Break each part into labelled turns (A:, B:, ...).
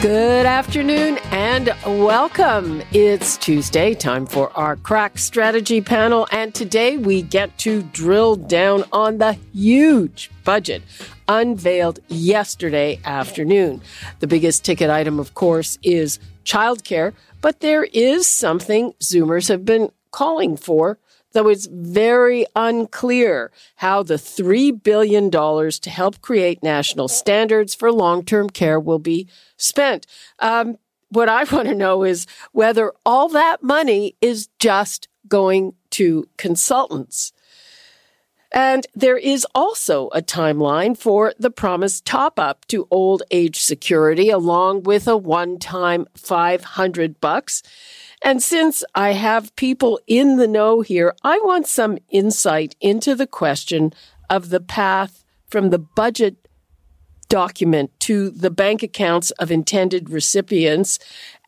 A: Good afternoon and welcome. It's Tuesday, time for our crack strategy panel, and today we get to drill down on the huge budget unveiled yesterday afternoon. The biggest ticket item, of course, is childcare, but there is something Zoomers have been calling for though it's very unclear how the $3 billion to help create national standards for long term care will be spent. Um, what I want to know is whether all that money is just going to consultants. And there is also a timeline for the promised top up to old age security along with a one-time 500 bucks. And since I have people in the know here, I want some insight into the question of the path from the budget document to the bank accounts of intended recipients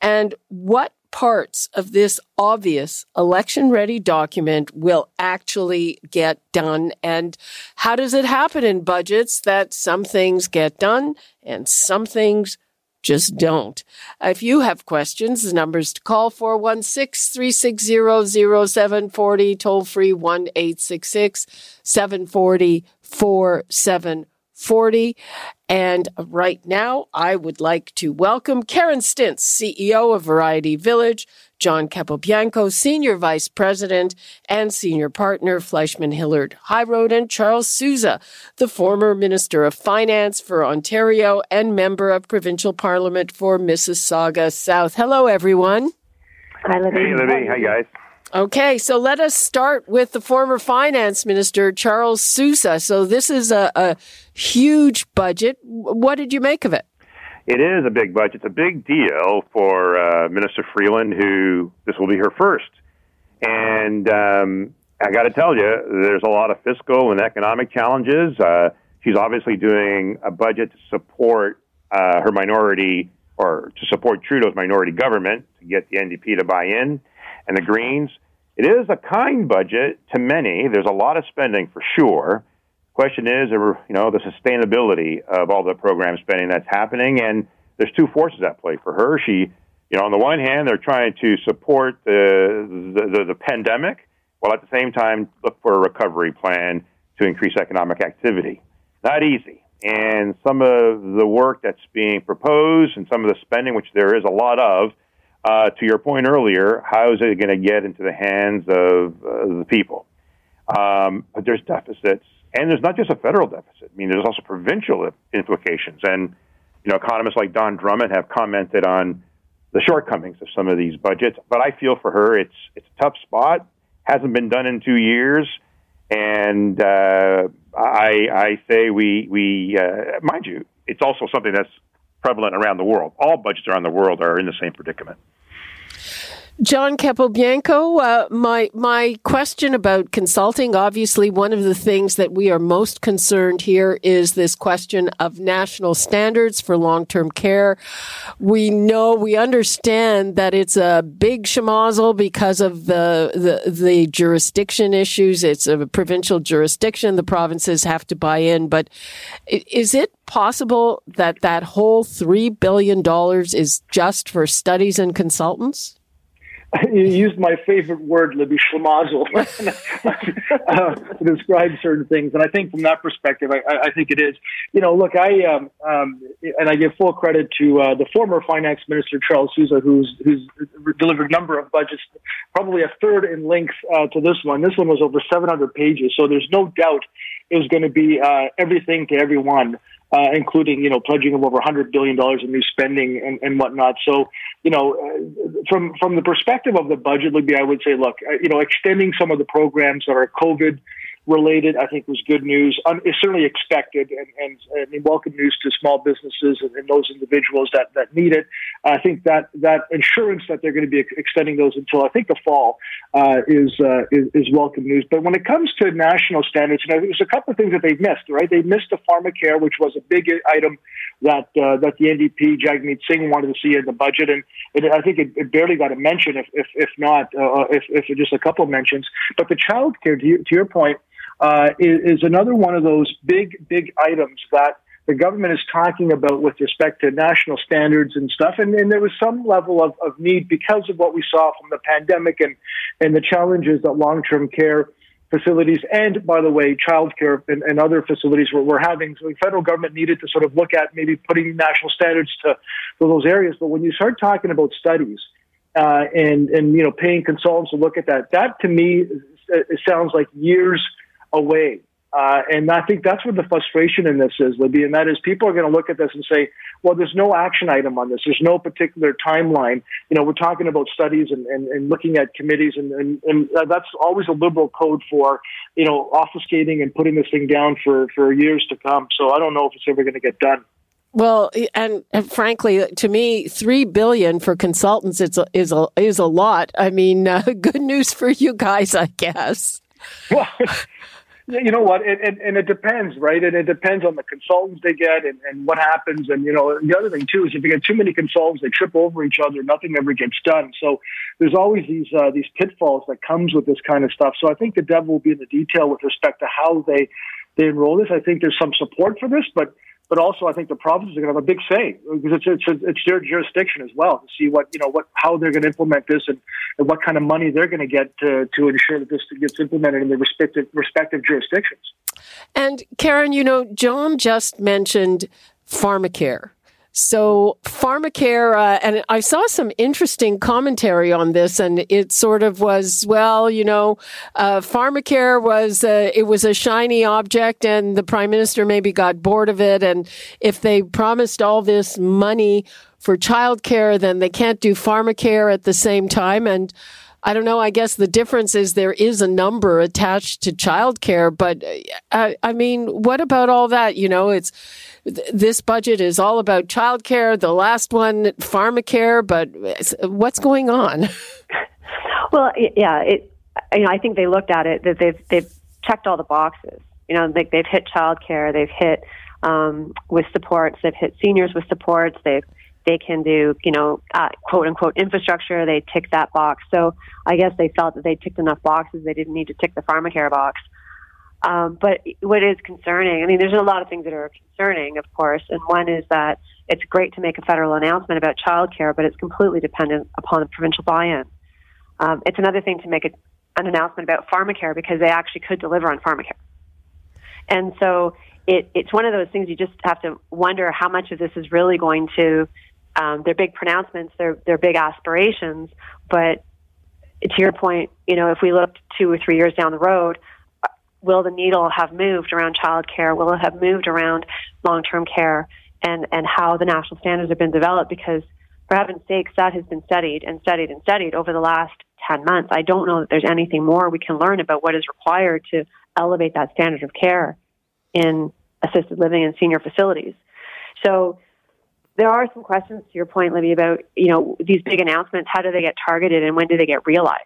A: and what parts of this obvious election ready document will actually get done and how does it happen in budgets that some things get done and some things just don't. If you have questions, the numbers to call 416 360 0740, toll free 1 866 740 4740. And right now, I would like to welcome Karen Stintz, CEO of Variety Village, John Capobianco, Senior Vice President and Senior Partner, FleishmanHillard HighRoad, and Charles Sousa, the former Minister of Finance for Ontario and Member of Provincial Parliament for Mississauga South. Hello, everyone.
B: Hi, Libby.
C: Hey, Libby. Hi, guys.
A: Okay, so let us start with the former finance minister, Charles Sousa. So this is a, a huge budget. What did you make of it?
C: It is a big budget. It's a big deal for uh, Minister Freeland, who this will be her first. And um, I got to tell you, there's a lot of fiscal and economic challenges. Uh, she's obviously doing a budget to support uh, her minority or to support Trudeau's minority government to get the NDP to buy in and the Greens. It is a kind budget to many. There's a lot of spending for sure. The question is, you know, the sustainability of all the program spending that's happening, and there's two forces at play for her. She, you know, on the one hand, they're trying to support the the, the, the pandemic, while at the same time look for a recovery plan to increase economic activity. Not easy. And some of the work that's being proposed and some of the spending, which there is a lot of, uh, to your point earlier, how is it going to get into the hands of uh, the people? Um, but there's deficits and there's not just a federal deficit. I mean, there's also provincial implications. And, you know, economists like Don Drummond have commented on the shortcomings of some of these budgets. But I feel for her, it's, it's a tough spot. Hasn't been done in two years. And uh, I, I say we, we uh, mind you, it's also something that's prevalent around the world. All budgets around the world are in the same predicament.
A: John Capobianco, uh, my my question about consulting. Obviously, one of the things that we are most concerned here is this question of national standards for long term care. We know, we understand that it's a big schmozzle because of the, the the jurisdiction issues. It's a provincial jurisdiction; the provinces have to buy in. But is it possible that that whole three billion dollars is just for studies and consultants?
B: you used my favorite word, Libby Schlemazel, uh, to describe certain things. And I think from that perspective, I, I think it is. You know, look, I um, um, and I give full credit to uh, the former finance minister Charles Sousa, who's who's delivered a number of budgets, probably a third in length uh, to this one. This one was over 700 pages, so there's no doubt it was going to be uh, everything to everyone uh, including you know pledging of over 100 billion dollars in new spending and, and whatnot. So you know, uh, from from the perspective of the budget, Libby, I would say, look, uh, you know, extending some of the programs that are COVID related, I think was good news. Um, it's certainly expected and, and, and, welcome news to small businesses and, and, those individuals that, that need it. I think that that insurance that they're going to be extending those until I think the fall uh, is, uh, is, is welcome news. But when it comes to national standards, you know, there's a couple of things that they've missed. Right, they missed the pharmacare, which was a big item that uh, that the NDP Jagmeet Singh wanted to see in the budget, and it, I think it, it, barely got a mention, if if, if not uh, if, if just a couple of mentions. But the child care, to, to your point, uh, is, is another one of those big big items that the government is talking about with respect to national standards and stuff. And, and there was some level of, of need because of what we saw from the pandemic and, and the challenges that long term care facilities and, by the way, childcare and, and other facilities were, were having. So the federal government needed to sort of look at maybe putting national standards to, to those areas. But when you start talking about studies uh, and and you know paying consultants to look at that, that to me it sounds like years away. Uh, and I think that's where the frustration in this is, Libby, and that is people are going to look at this and say, well, there's no action item on this. There's no particular timeline. You know, we're talking about studies and, and, and looking at committees, and, and, and that's always a liberal code for, you know, obfuscating and putting this thing down for, for years to come. So I don't know if it's ever going to get done.
A: Well, and, and, frankly, to me, three billion for consultants is a, is a is a lot. I mean, uh, good news for you guys, I guess.
B: Well, you know what? It, it, and it depends, right? And it depends on the consultants they get and, and what happens. And, you know, the other thing, too, is if you get too many consultants, they trip over each other. Nothing ever gets done. So there's always these, uh, these pitfalls that comes with this kind of stuff. So I think the devil will be in the detail with respect to how they, they enroll this. I think there's some support for this, but but also I think the provinces are going to have a big say because it's it's it's their jurisdiction as well to see what you know what how they're going to implement this and, and what kind of money they're going to get to to ensure that this gets implemented in their respective respective jurisdictions.
A: And Karen, you know, John just mentioned pharmacare. So pharmacare, uh, and I saw some interesting commentary on this, and it sort of was, well, you know, uh, pharmacare was it was a shiny object, and the prime minister maybe got bored of it, and if they promised all this money for childcare, then they can't do pharmacare at the same time, and I don't know. I guess the difference is there is a number attached to childcare, but uh, I mean, what about all that? You know, it's this budget is all about childcare. The last one, pharmacare, but what's going on?
D: well, yeah, it. You know, I think they looked at it that they've they've checked all the boxes. You know, they, they've hit childcare, they've hit um, with supports, they've hit seniors with supports, they've they can do, you know, uh, quote unquote infrastructure. They tick that box. So I guess they felt that they ticked enough boxes. They didn't need to tick the pharmacare box. Um, but what is concerning, I mean, there's a lot of things that are concerning, of course, and one is that it's great to make a federal announcement about childcare, but it's completely dependent upon the provincial buy-in. Um, it's another thing to make a, an announcement about pharmacare because they actually could deliver on pharmacare. And so it, it's one of those things you just have to wonder how much of this is really going to um, they're big pronouncements, they're they're big aspirations, but to your point, you know, if we look two or three years down the road, will the needle have moved around child care? Will it have moved around long-term care and and how the national standards have been developed? Because for heaven's sakes, that has been studied and studied and studied over the last ten months. I don't know that there's anything more we can learn about what is required to elevate that standard of care in assisted living and senior facilities. So there are some questions to your point, Libby, about you know these big announcements. How do they get targeted, and when do they get realized?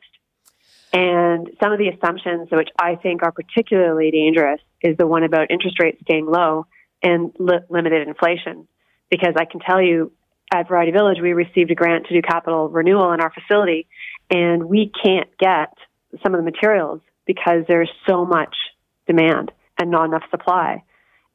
D: And some of the assumptions, which I think are particularly dangerous, is the one about interest rates staying low and li- limited inflation. Because I can tell you, at Variety Village, we received a grant to do capital renewal in our facility, and we can't get some of the materials because there's so much demand and not enough supply.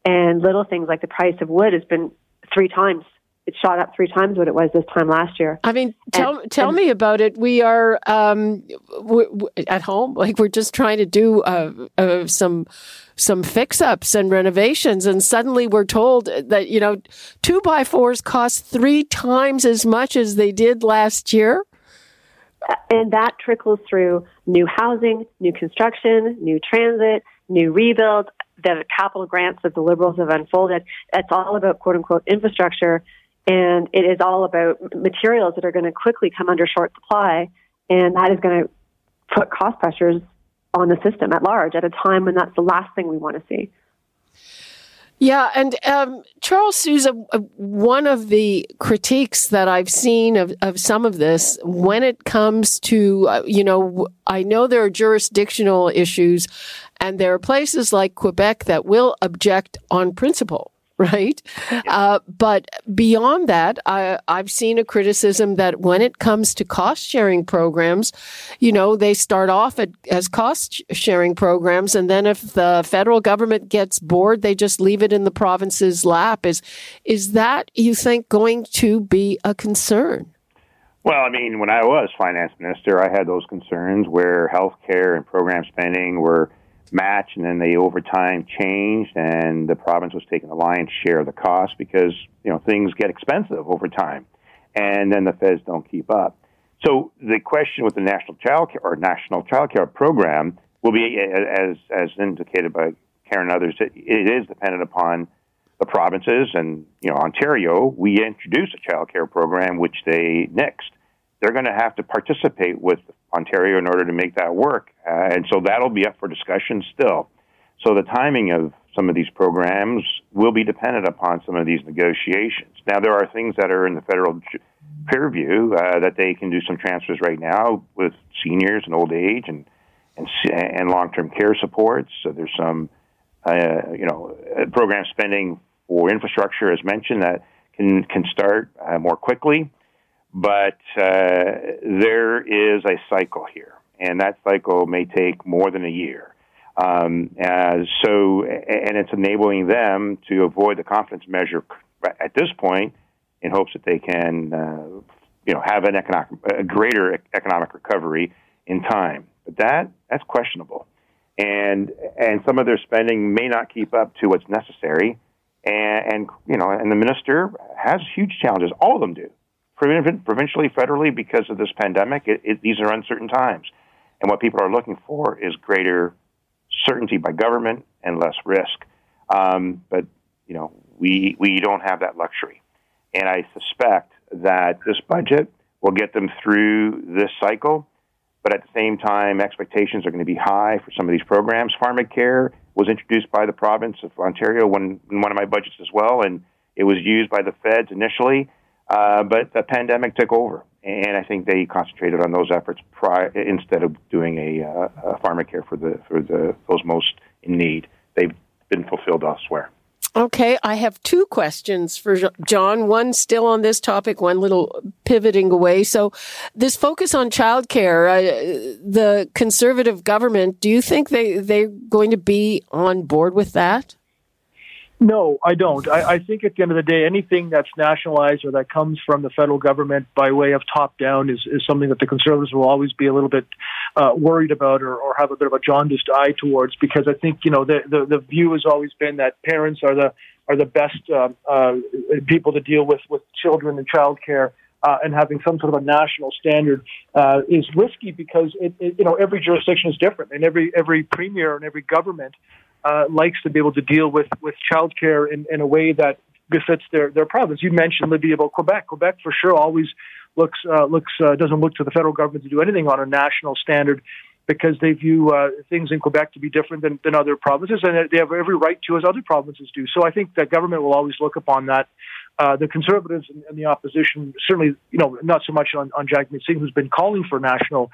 D: And little things like the price of wood has been three times it shot up three times what it was this time last year.
A: I mean, tell and, tell and, me about it. We are um, w- w- at home, like we're just trying to do uh, uh, some some fix ups and renovations, and suddenly we're told that you know two by fours cost three times as much as they did last year.
D: And that trickles through new housing, new construction, new transit, new rebuild, the capital grants that the Liberals have unfolded. It's all about quote unquote infrastructure and it is all about materials that are going to quickly come under short supply, and that is going to put cost pressures on the system at large at a time when that's the last thing we want to see.
A: Yeah, and um, Charles Sousa, uh, one of the critiques that I've seen of, of some of this, when it comes to, uh, you know, I know there are jurisdictional issues, and there are places like Quebec that will object on principle right? Uh, but beyond that, I, I've seen a criticism that when it comes to cost sharing programs, you know, they start off at, as cost sharing programs, and then if the federal government gets bored, they just leave it in the province's lap. Is is that you think going to be a concern?
C: Well, I mean, when I was finance minister, I had those concerns where health care and program spending were match, and then they over time changed, and the province was taking the lion's share of the cost because you know things get expensive over time, and then the feds don't keep up. So the question with the national child care or national child care program will be, as as indicated by Karen and others, it, it is dependent upon the provinces and you know Ontario. We introduced a child care program which they nixed. They're going to have to participate with Ontario in order to make that work. Uh, and so that'll be up for discussion still. So the timing of some of these programs will be dependent upon some of these negotiations. Now, there are things that are in the federal purview uh, that they can do some transfers right now with seniors and old age and and, and long-term care supports. So there's some, uh, you know, uh, program spending for infrastructure, as mentioned, that can can start uh, more quickly. But uh, there is a cycle here, and that cycle may take more than a year. Um, so, and it's enabling them to avoid the confidence measure at this point, in hopes that they can, uh, you know, have an economic, a greater economic recovery in time. But that that's questionable, and and some of their spending may not keep up to what's necessary, and, and you know, and the minister has huge challenges. All of them do provincially, federally, because of this pandemic, it, it, these are uncertain times. And what people are looking for is greater certainty by government and less risk. Um, but, you know, we, we don't have that luxury. And I suspect that this budget will get them through this cycle. But at the same time, expectations are going to be high for some of these programs. Pharmacare was introduced by the province of Ontario when, in one of my budgets as well, and it was used by the feds initially uh, but the pandemic took over, and I think they concentrated on those efforts prior, instead of doing a, uh, a for the for the those most in need. They've been fulfilled elsewhere.
A: Okay, I have two questions for John. One still on this topic, one little pivoting away. So, this focus on childcare, uh, the conservative government, do you think they they're going to be on board with that?
B: No, I don't. I, I think at the end of the day, anything that's nationalized or that comes from the federal government by way of top down is, is something that the conservatives will always be a little bit uh, worried about or, or have a bit of a jaundiced eye towards because I think you know the, the the view has always been that parents are the are the best uh, uh, people to deal with with children and childcare. Uh, and having some sort of a national standard uh, is risky because it, it, you know every jurisdiction is different, and every every premier and every government uh, likes to be able to deal with with childcare in, in a way that befits their their province. You mentioned Libby about Quebec. Quebec for sure always looks uh, looks uh, doesn't look to the federal government to do anything on a national standard because they view uh, things in Quebec to be different than, than other provinces, and they have every right to, as other provinces do. So I think that government will always look upon that. Uh, the conservatives and, and, the opposition, certainly, you know, not so much on, on Jagmeet Singh, who's been calling for national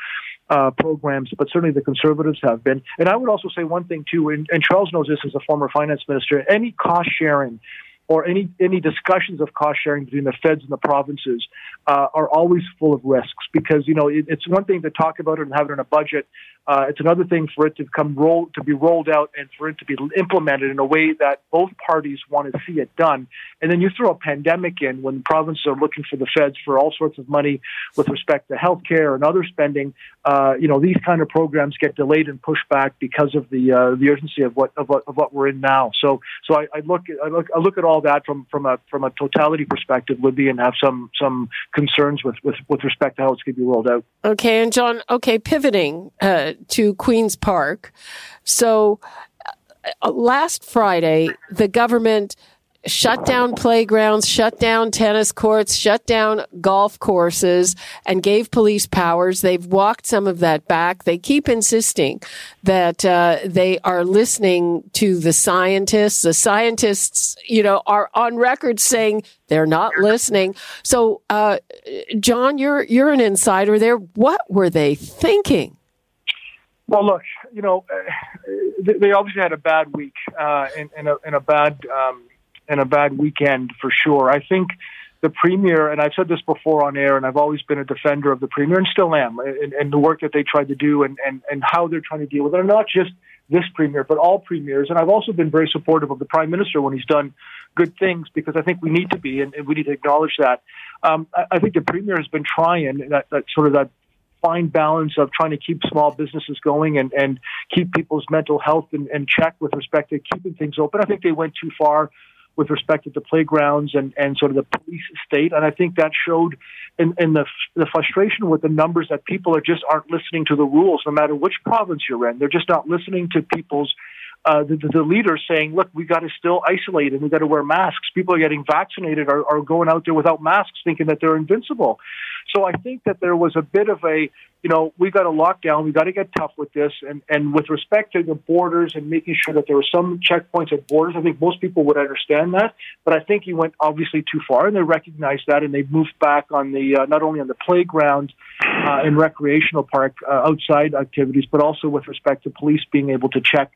B: uh, programs, but certainly the conservatives have been. And I would also say one thing too, and, and Charles knows this as a former finance minister. Any cost sharing or any any discussions of cost sharing between the feds and the provinces uh, are always full of risks because you know it, it's one thing to talk about it and have it in a budget, uh, it's another thing for it to come roll to be rolled out and for it to be implemented in a way that both parties want to see it done. And then you throw a pandemic in when provinces are looking for the feds for all sorts of money with respect to health care and other spending. Uh, you know these kind of programs get delayed and pushed back because of the uh, the urgency of what, of what of what we're in now. So so I, I look I look I look at all that from from a from a totality perspective, Libby, and have some some concerns with with with respect to how it's going to be rolled out.
A: Okay, and John. Okay, pivoting. To Queen's Park. So uh, last Friday, the government shut down playgrounds, shut down tennis courts, shut down golf courses, and gave police powers. They've walked some of that back. They keep insisting that uh, they are listening to the scientists. The scientists, you know, are on record saying they're not listening. So, uh, John, you're you're an insider there. What were they thinking?
B: Well, look, you know, they obviously had a bad week uh, and, and, a, and a bad um, and a bad weekend for sure. I think the premier, and I've said this before on air, and I've always been a defender of the premier, and still am, and, and the work that they tried to do, and, and and how they're trying to deal with it. And not just this premier, but all premiers. And I've also been very supportive of the prime minister when he's done good things because I think we need to be, and, and we need to acknowledge that. Um, I, I think the premier has been trying that, that sort of that fine balance of trying to keep small businesses going and, and keep people's mental health in, in check with respect to keeping things open. I think they went too far with respect to the playgrounds and, and sort of the police state. And I think that showed in, in the, the frustration with the numbers that people are just aren't listening to the rules, no matter which province you're in. They're just not listening to people's uh, the, the leaders saying, look, we've got to still isolate and we've got to wear masks. People are getting vaccinated are going out there without masks thinking that they're invincible. So I think that there was a bit of a, you know, we got to lock down. We got to get tough with this. And, and with respect to the borders and making sure that there were some checkpoints at borders, I think most people would understand that. But I think he went obviously too far and they recognized that and they moved back on the, uh, not only on the playground uh, and recreational park uh, outside activities, but also with respect to police being able to check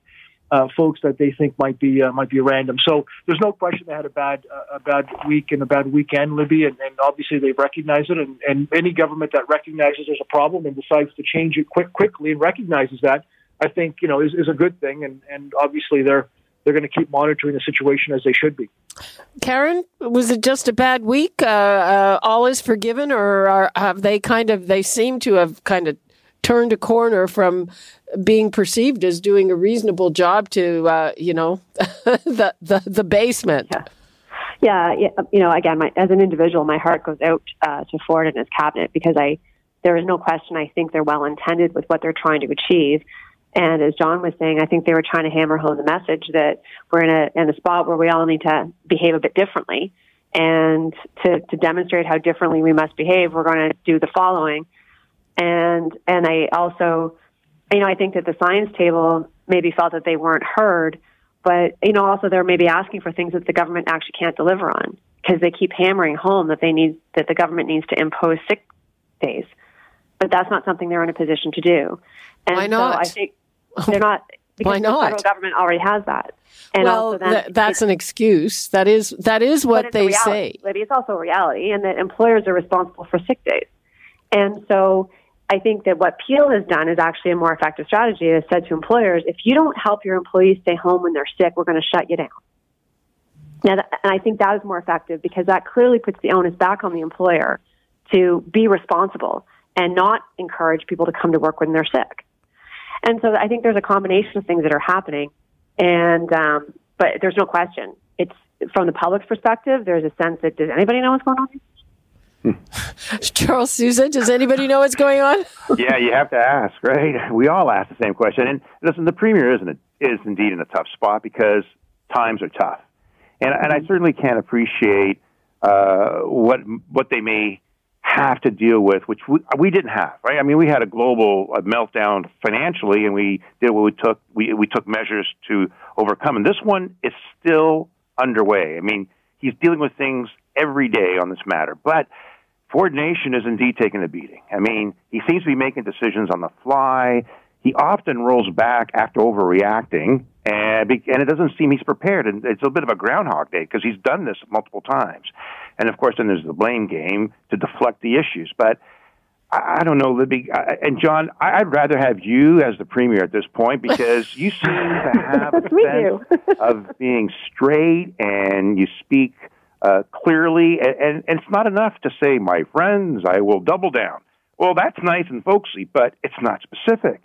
B: uh, folks that they think might be uh, might be random. So there's no question they had a bad uh, a bad week and a bad weekend, Libby, and, and obviously they recognize it. And, and any government that recognizes there's a problem and decides to change it quick quickly and recognizes that, I think you know is, is a good thing. And and obviously they're they're going to keep monitoring the situation as they should be.
A: Karen, was it just a bad week? Uh, uh, all is forgiven, or are, have they kind of? They seem to have kind of turned a corner from being perceived as doing a reasonable job to, uh, you know, the, the, the basement.
D: Yeah. Yeah, you know, again, my, as an individual, my heart goes out uh, to Ford and his cabinet because I, there is no question. I think they're well intended with what they're trying to achieve. And as John was saying, I think they were trying to hammer home the message that we're in a in a spot where we all need to behave a bit differently, and to to demonstrate how differently we must behave, we're going to do the following. And and I also you know, I think that the science table maybe felt that they weren't heard, but you know, also they're maybe asking for things that the government actually can't deliver on because they keep hammering home that they need that the government needs to impose sick days, but that's not something they're in a position to do.
A: And Why not?
D: So I think they're not. Because
A: Why not?
D: The federal government already has that.
A: And well, th- that's an excuse. That is that is what they say.
D: Libby, it's also a reality, and that employers are responsible for sick days. And so I think that what Peel has done is actually a more effective strategy. It said to employers, if you don't help your employees stay home when they're sick, we're going to shut you down. Now, and I think that is more effective because that clearly puts the onus back on the employer to be responsible and not encourage people to come to work when they're sick. And so I think there's a combination of things that are happening. And, um, but there's no question. It's from the public's perspective, there's a sense that does anybody know what's going on?
A: Charles Sousa, does anybody know what's going on?
C: yeah, you have to ask, right? We all ask the same question. And listen, the premier isn't a, is indeed in a tough spot because times are tough, and and I certainly can't appreciate uh, what what they may have to deal with, which we, we didn't have, right? I mean, we had a global meltdown financially, and we did what we took. We we took measures to overcome, and this one is still underway. I mean, he's dealing with things every day on this matter, but Ford Nation is indeed taking a beating. I mean, he seems to be making decisions on the fly. He often rolls back after overreacting, and, and it doesn't seem he's prepared. And it's a bit of a groundhog day because he's done this multiple times. And of course, then there's the blame game to deflect the issues. But I, don't know, Libby. And John, I'd rather have you as the premier at this point because you seem to have a sense of being straight and you speak uh, clearly, and, and, and it's not enough to say, my friends, I will double down. Well, that's nice and folksy, but it's not specific,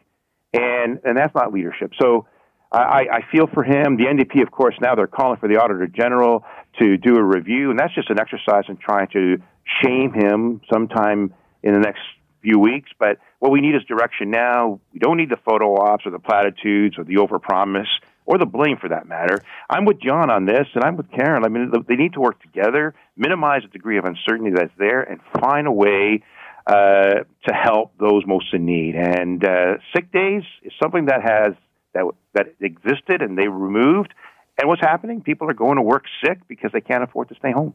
C: and and that's not leadership. So I, I feel for him. The NDP, of course, now they're calling for the Auditor General to do a review, and that's just an exercise in trying to shame him sometime in the next few weeks. But what we need is direction now. We don't need the photo ops or the platitudes or the overpromise. Or the blame for that matter. I'm with John on this, and I'm with Karen. I mean, they need to work together, minimize the degree of uncertainty that's there, and find a way uh, to help those most in need. And uh, sick days is something that has that that existed and they removed. And what's happening? People are going to work sick because they can't afford to stay home.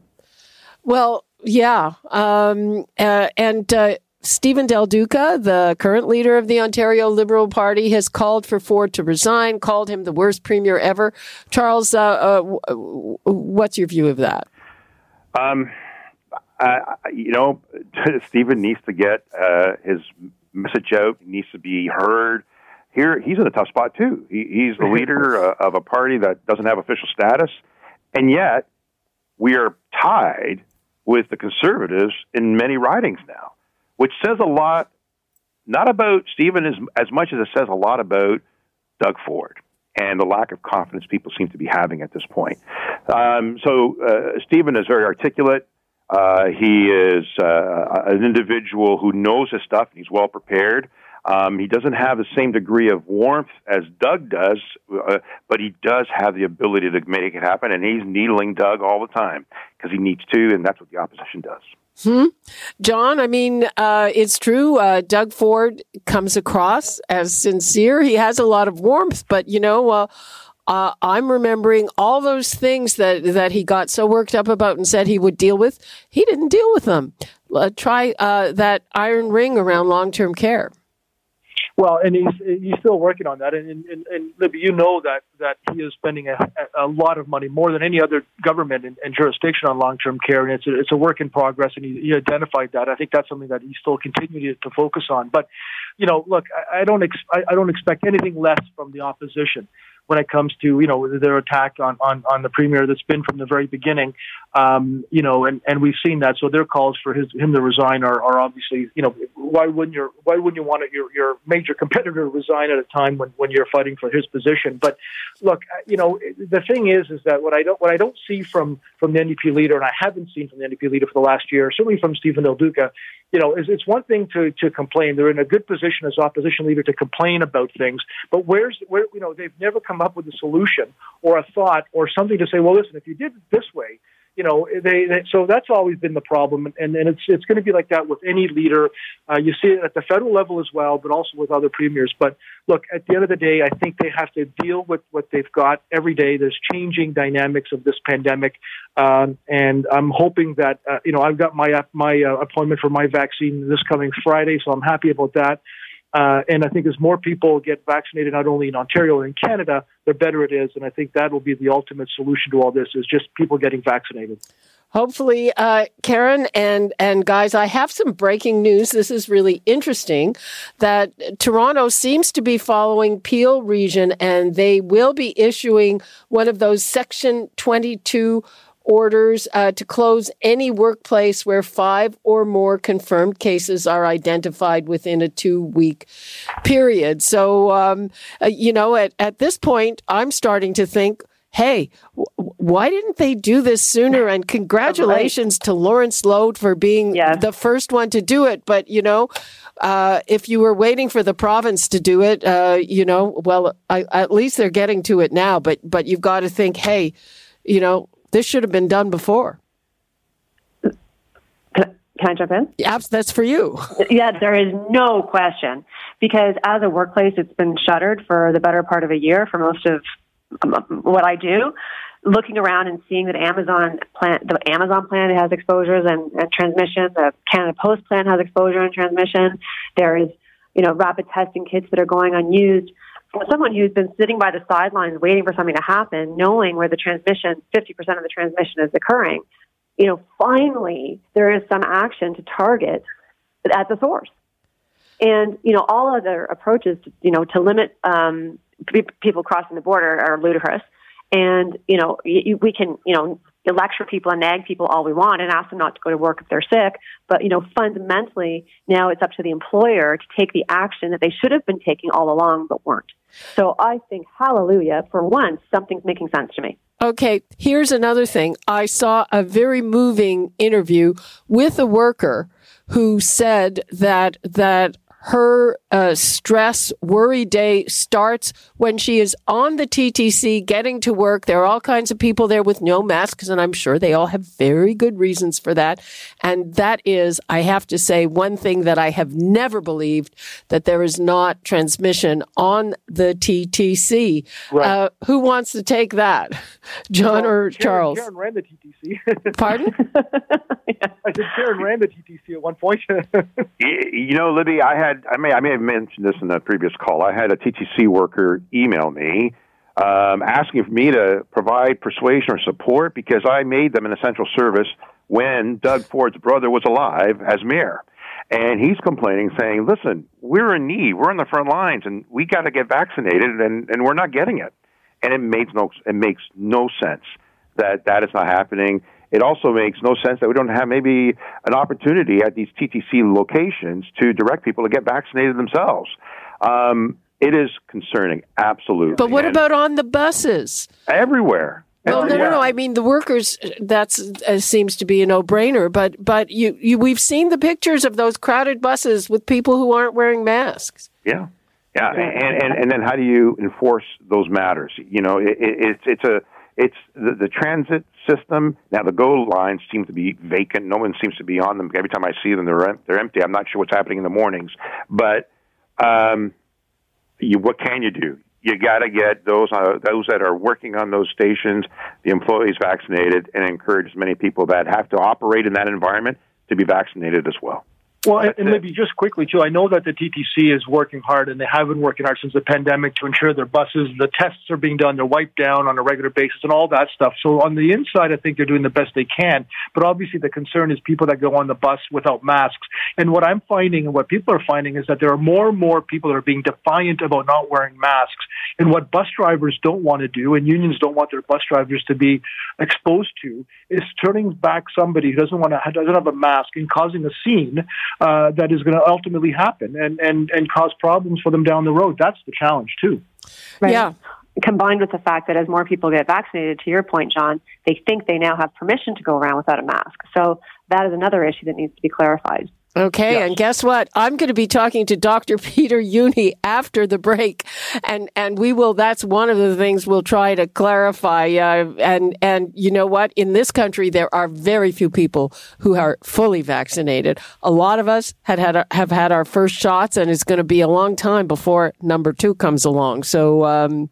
A: Well, yeah, um, uh, and. Stephen Del Duca, the current leader of the Ontario Liberal Party, has called for Ford to resign, called him the worst premier ever. Charles, uh, uh, what's your view of that?
C: Um, uh, you know, Stephen needs to get uh, his message out. He needs to be heard. Here, he's in a tough spot too. He, he's the leader uh, of a party that doesn't have official status, and yet we are tied with the conservatives in many ridings now, which says a lot, not about Stephen as, as much as it says a lot about Doug Ford and the lack of confidence people seem to be having at this point. Um, so uh, Stephen is very articulate. Uh, he is uh, an individual who knows his stuff and he's well prepared. Um, he doesn't have the same degree of warmth as Doug does, uh, but he does have the ability to make it happen, and he's needling Doug all the time because he needs to, and that's what the opposition does.
A: Hmm. John, I mean, uh, it's true. Uh, Doug Ford comes across as sincere. He has a lot of warmth, but you know, uh, uh, I'm remembering all those things that, that he got so worked up about and said he would deal with. He didn't deal with them. Uh, try uh, that iron ring around long term care.
B: Well, and he's he's still working on that, and and, and Libby, you know that that he is spending a, a lot of money, more than any other government and, and jurisdiction on long term care, and it's a, it's a work in progress, and he, he identified that. I think that's something that he still continues to focus on. But, you know, look, I, I don't ex- I, I don't expect anything less from the opposition when it comes to you know their attack on on, on the premier that's been from the very beginning. Um, you know, and, and we've seen that. So their calls for his him to resign are, are obviously you know why wouldn't your why wouldn't you want your your major competitor to resign at a time when, when you're fighting for his position? But look, you know the thing is is that what I don't what I don't see from from the NDP leader, and I haven't seen from the NDP leader for the last year, certainly from Stephen Del Duca, you know, it's, it's one thing to, to complain. They're in a good position as opposition leader to complain about things, but where's where you know they've never come up with a solution or a thought or something to say, well, listen, if you did it this way, you know, they, they, so that's always been the problem, and, and it's it's going to be like that with any leader. Uh, you see it at the federal level as well, but also with other premiers. But look, at the end of the day, I think they have to deal with what they've got every day. There's changing dynamics of this pandemic, um, and I'm hoping that uh, you know I've got my my uh, appointment for my vaccine this coming Friday, so I'm happy about that. Uh, and I think as more people get vaccinated, not only in Ontario and in Canada, the better it is. And I think that will be the ultimate solution to all this: is just people getting vaccinated.
A: Hopefully, uh, Karen and and guys, I have some breaking news. This is really interesting. That Toronto seems to be following Peel Region, and they will be issuing one of those Section Twenty Two orders uh, to close any workplace where five or more confirmed cases are identified within a two week period. So, um, uh, you know, at, at this point, I'm starting to think, hey, w- why didn't they do this sooner? And congratulations right. to Lawrence Loh for being the first one to do it. But, you know, uh, if you were waiting for the province to do it, uh, you know, well, I, at least they're getting to it now. But, but you've got to think, hey, you know, this should have been done before.
D: Can, can I jump in?
A: Yeah, that's for you.
D: yeah, there is no question. Because as a workplace, it's been shuttered for the better part of a year for most of um, what I do. Looking around and seeing that Amazon plant, the Amazon plant has exposures and, and transmission, the Canada Post plant has exposure and transmission. There is, you know, rapid testing kits that are going unused someone who's been sitting by the sidelines waiting for something to happen, knowing where the transmission, 50% of the transmission is occurring, you know, finally there is some action to target at the source. And, you know, all other approaches, to, you know, to limit um, people crossing the border are ludicrous. And, you know, we can, you know, lecture people and nag people all we want and ask them not to go to work if they're sick. But, you know, fundamentally, now it's up to the employer to take the action that they should have been taking all along but weren't. So I think, hallelujah, for once, something's making sense to me.
A: Okay, here's another thing. I saw a very moving interview with a worker who said that that her uh, stress worry day starts when she is on the TTC getting to work. There are all kinds of people there with no masks, and I'm sure they all have very good reasons for that. And that is, I have to say, one thing that I have never believed that there is not transmission on the TTC. Right. Uh, who wants to take that, John well, or
B: Karen,
A: Charles?
B: Karen ran the TTC.
A: Pardon?
B: I said Karen ran the TTC at one point.
C: you know, Libby, I had I may I may have mentioned this in a previous call. I had a TTC worker email me um, asking for me to provide persuasion or support because I made them an essential service when Doug Ford's brother was alive as mayor. And he's complaining, saying, "Listen, we're in need. We're on the front lines, and we got to get vaccinated, and, and we're not getting it." And it makes no it makes no sense that that is not happening it also makes no sense that we don't have maybe an opportunity at these TTC locations to direct people to get vaccinated themselves. Um, it is concerning, absolutely.
A: But what and about on the buses?
C: Everywhere.
A: Well, no, no, no. I mean, the workers. That's uh, seems to be a no-brainer. But, but you, you, we've seen the pictures of those crowded buses with people who aren't wearing masks.
C: Yeah, yeah, and and, and then how do you enforce those matters? You know, it, it, it's it's a it's the, the transit system. Now the GO lines seem to be vacant. No one seems to be on them. Every time I see them, they're they're empty. I'm not sure what's happening in the mornings, but um, you, what can you do? You got to get those uh, those that are working on those stations, the employees vaccinated, and encourage as many people that have to operate in that environment to be vaccinated as well.
B: Well, and, and maybe just quickly too, I know that the TTC is working hard, and they have been working hard since the pandemic to ensure their buses, the tests are being done, they're wiped down on a regular basis, and all that stuff. So on the inside, I think they're doing the best they can. But obviously, the concern is people that go on the bus without masks. And what I'm finding, and what people are finding, is that there are more and more people that are being defiant about not wearing masks. And what bus drivers don't want to do, and unions don't want their bus drivers to be exposed to, is turning back somebody who doesn't want to doesn't have a mask and causing a scene uh, that is going to ultimately happen and, and, and cause problems for them down the road. That's the challenge, too.
A: Right. Yeah.
D: Combined with the fact that as more people get vaccinated, to your point, John, they think they now have permission to go around without a mask. So that is another issue that needs to be clarified.
A: Okay, yes. and guess what? I'm going to be talking to Dr. Peter Jüni after the break, and and we will. That's one of the things we'll try to clarify. Uh, and and you know what? In this country, there are very few people who are fully vaccinated. A lot of us had had have had our first shots, and it's going to be a long time before number two comes along. So um,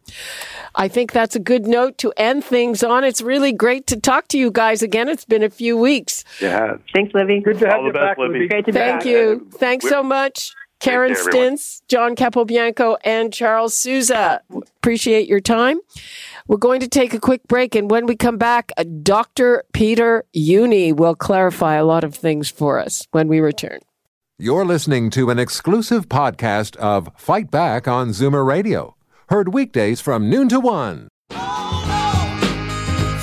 A: I think that's a good note to end things on. It's really great to talk to you guys again. It's been a few weeks.
C: Yeah.
D: Thanks, Libby.
B: Good to have All you back, Libby.
D: Libby.
A: Thank you. Thanks so much. Karen Stintz, John Capobianco, and Charles Sousa. Appreciate your time. We're going to take a quick break, and when we come back, Dr. Peter Jüni will clarify a lot of things for us when we return.
E: You're listening to an exclusive podcast of Fight Back on Zoomer Radio, heard weekdays from noon to one.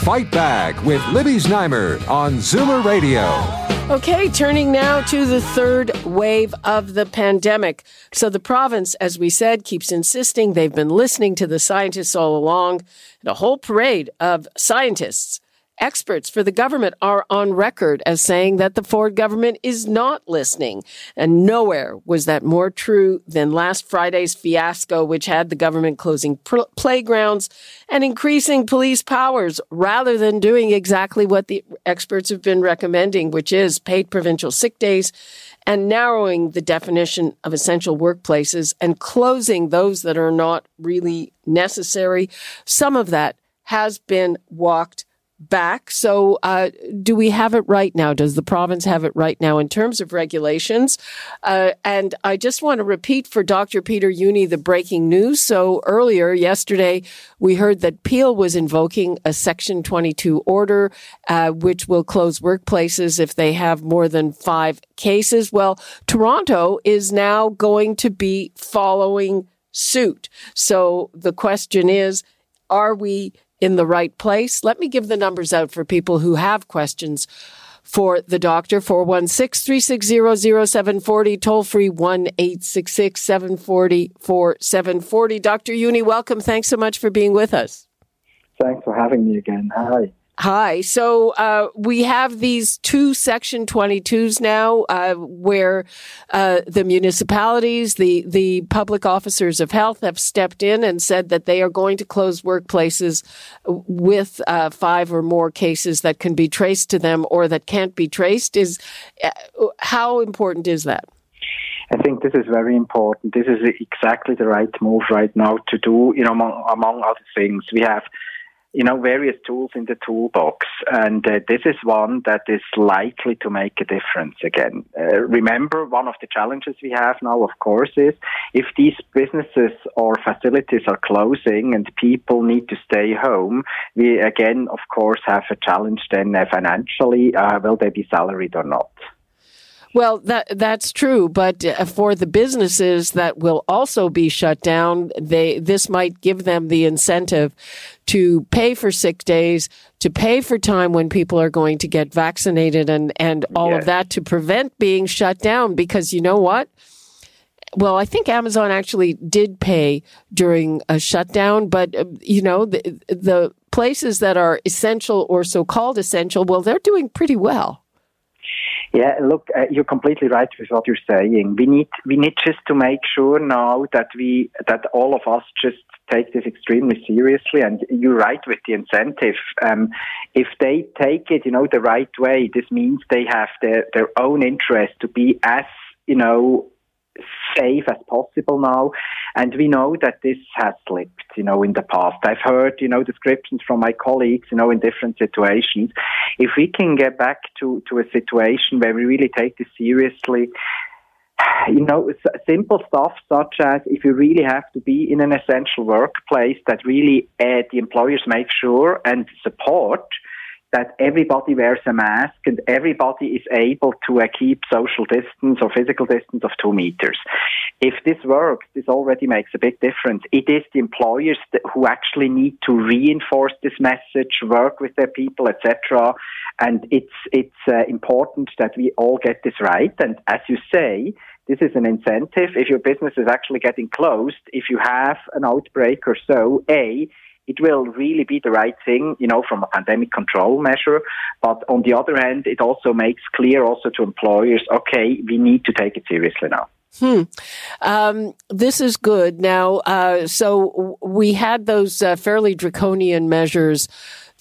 E: Fight Back with Libby Znaimer on Zoomer Radio.
A: Okay, turning now to the third wave of the pandemic. So the province, as we said, keeps insisting they've been listening to the scientists all along. and a whole parade of scientists Experts for the government are on record as saying that the Ford government is not listening. And nowhere was that more true than last Friday's fiasco, which had the government closing playgrounds and increasing police powers rather than doing exactly what the experts have been recommending, which is paid provincial sick days and narrowing the definition of essential workplaces and closing those that are not really necessary. Some of that has been walked back. So, uh, do we have it right now? Does the province have it right now in terms of regulations? Uh, and I just want to repeat for Dr. Peter Jüni the breaking news. So, earlier yesterday, we heard that Peel was invoking a Section 22 order, uh, which will close workplaces if they have more than five cases. Well, Toronto is now going to be following suit. So, the question is, are we in the right place. Let me give the numbers out for people who have questions for the doctor. 416-360-0740 toll free 1-866-740-4740 dr jüni welcome. Thanks so much for being with us.
F: Thanks for having me again. Hi
A: Hi. So uh, we have these two Section 22s now, uh, where uh, the municipalities, the the public officers of health, have stepped in and said that they are going to close workplaces with uh, five or more cases that can be traced to them or that can't be traced. Is uh, how important is that?
F: I think this is very important. This is exactly the right move right now to do. You know, among, among other things, we have you know, various tools in the toolbox. And uh, this is one that is likely to make a difference again. Uh, remember, one of the challenges we have now, of course, is if these businesses or facilities are closing and people need to stay home, we again, of course, have a challenge then uh, financially. Uh, will they be salaried or not?
A: Well, that that's true, but uh, for the businesses that will also be shut down, they this might give them the incentive to pay for sick days, to pay for time when people are going to get vaccinated, and and all yes. of that to prevent being shut down. Because you know what? Well, I think Amazon actually did pay during a shutdown, but uh, you know the the places that are essential or so called essential, well, they're doing pretty well.
F: Yeah, look, uh, you're completely right with what you're saying. We need we need just to make sure now that we that all of us just take this extremely seriously. And you're right with the incentive. Um, if they take it, you know, the right way, this means they have their their own interest to be as you know safe as possible now. And we know that this has slipped, you know, in the past. I've heard, you know, descriptions from my colleagues, you know, in different situations. If we can get back to, to a situation where we really take this seriously, you know, simple stuff such as if you really have to be in an essential workplace, that really uh, the employers make sure and support that everybody wears a mask and everybody is able to uh, keep social distance or physical distance of two meters. If this works, this already makes a big difference. It is the employers that, who actually need to reinforce this message, work with their people, etc. And it's it's uh, important that we all get this right. And as you say, this is an incentive. If your business is actually getting closed, if you have an outbreak or so, a it will really be the right thing, you know, from a pandemic control measure. But on the other hand, it also makes clear also to employers, okay, we need to take it seriously now.
A: Hmm. Um, this is good. Now, uh, so we had those uh, fairly draconian measures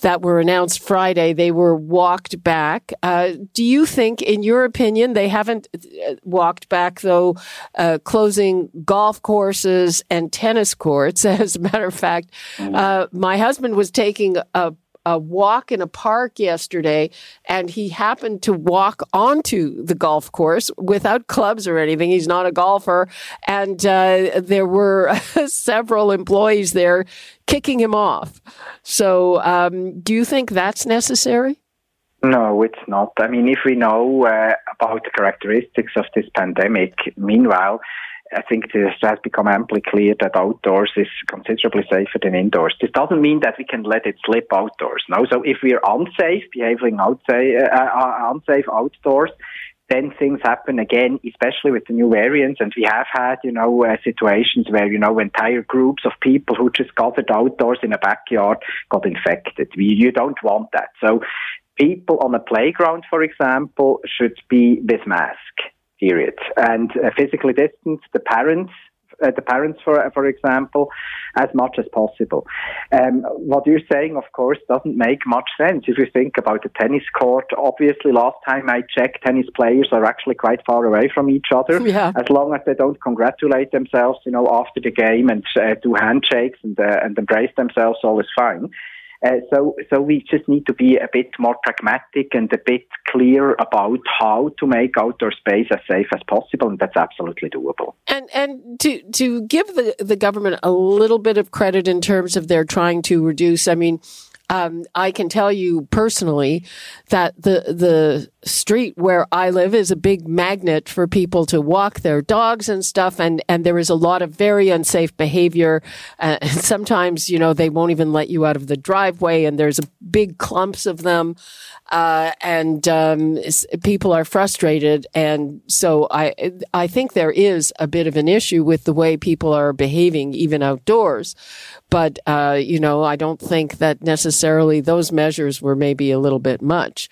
A: that were announced Friday, they were walked back. Uh, do you think, in your opinion, they haven't uh, walked back, though, uh, closing golf courses and tennis courts? As a matter of fact, mm. uh, my husband was taking a a walk in a park yesterday and he happened to walk onto the golf course without clubs or anything. He's not a golfer. And uh, there were several employees there kicking him off. So, um, do you think that's necessary?
F: No, it's not. I mean, if we know uh, about the characteristics of this pandemic, meanwhile, I think this has become amply clear that outdoors is considerably safer than indoors. This doesn't mean that we can let it slip outdoors. No, so if we're unsafe, behaving outside, uh, uh, unsafe outdoors, then things happen again, especially with the new variants. And we have had, you know, uh, situations where, you know, entire groups of people who just gathered outdoors in a backyard got infected. We, you don't want that. So people on a playground, for example, should be with mask period. And uh, physically distance the parents uh, the parents, for for example, as much as possible. Um, what you're saying, of course, doesn't make much sense if you think about the tennis court. Obviously, last time I checked, tennis players are actually quite far away from each other.
A: Yeah.
F: As long as they don't congratulate themselves, you know, after the game and uh, do handshakes and uh, and embrace themselves, all is fine. Uh, so, so we just need to be a bit more pragmatic and a bit clear about how to make outdoor space as safe as possible, and that's absolutely doable.
A: And and to to give the the government a little bit of credit in terms of their trying to reduce. I mean, um, I can tell you personally that the the street where I live is a big magnet for people to walk their dogs and stuff, and and there is a lot of very unsafe behavior. Uh, and sometimes, you know, they won't even let you out of the driveway, and there's a big clumps of them, uh, and um, people are frustrated. And so I I think there is a bit of an issue with the way people are behaving, even outdoors. But uh, you know, I don't think that necessarily those measures were maybe a little bit much.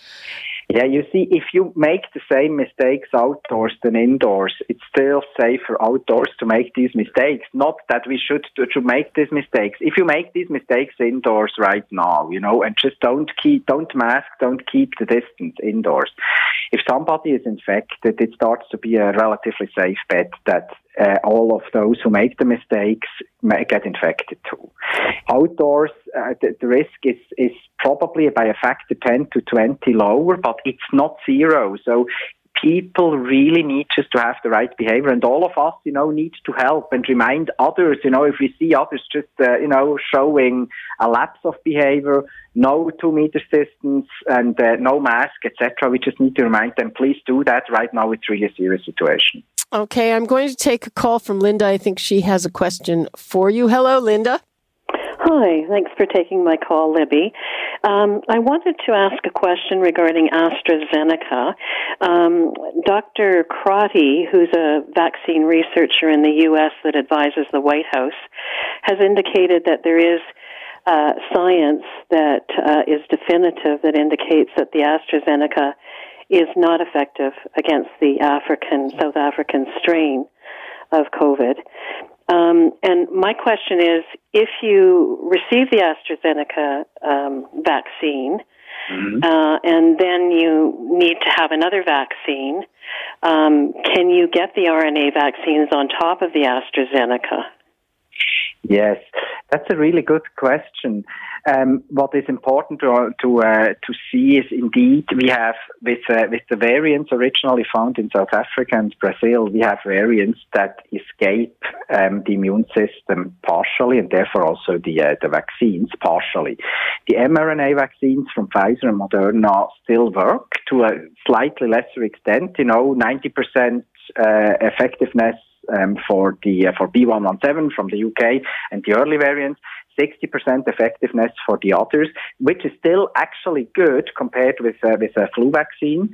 F: Yeah, you see, if you make the same mistakes outdoors than indoors, it's still safer outdoors to make these mistakes. Not that we should to, to make these mistakes. If you make these mistakes indoors right now, you know, and just don't keep, don't mask, don't keep the distance indoors. If somebody is infected, it starts to be a relatively safe bet that uh, all of those who make the mistakes may get infected too. Outdoors, uh, the, the, risk is, is probably by a factor 10 to 20 lower, but it's not zero. So people really need just to have the right behavior and all of us, you know, need to help and remind others, you know, if we see others just, uh, you know, showing a lapse of behavior, no two meters distance and uh, no mask, etc. We just need to remind them, please do that. Right now, it's really a serious situation.
A: Okay, I'm going to take a call from Linda. I think she has a question for you. Hello, Linda.
G: Hi, thanks for taking my call, Libby. Um, I wanted to ask a question regarding AstraZeneca. Um, Dr. Crotty, who's a vaccine researcher in the U.S. that advises the White House, has indicated that there is uh, science that uh, is definitive that indicates that the AstraZeneca is not effective against the African, South African strain of COVID. Um, and my question is if you receive the AstraZeneca um, vaccine, mm-hmm. uh, and then you need to have another vaccine, um, can you get the RNA vaccines on top of the AstraZeneca?
F: Yes, that's a really good question. Um, what is important to to, uh, to see is indeed we have with uh, with the variants originally found in South Africa and Brazil, we have variants that escape um, the immune system partially, and therefore also the uh, the vaccines partially. The mRNA vaccines from Pfizer and Moderna still work to a slightly lesser extent. You know, ninety percent uh, effectiveness um, for the uh, for B117 from the UK and the early variants. 60% effectiveness for the others, which is still actually good compared with uh, with a flu vaccine.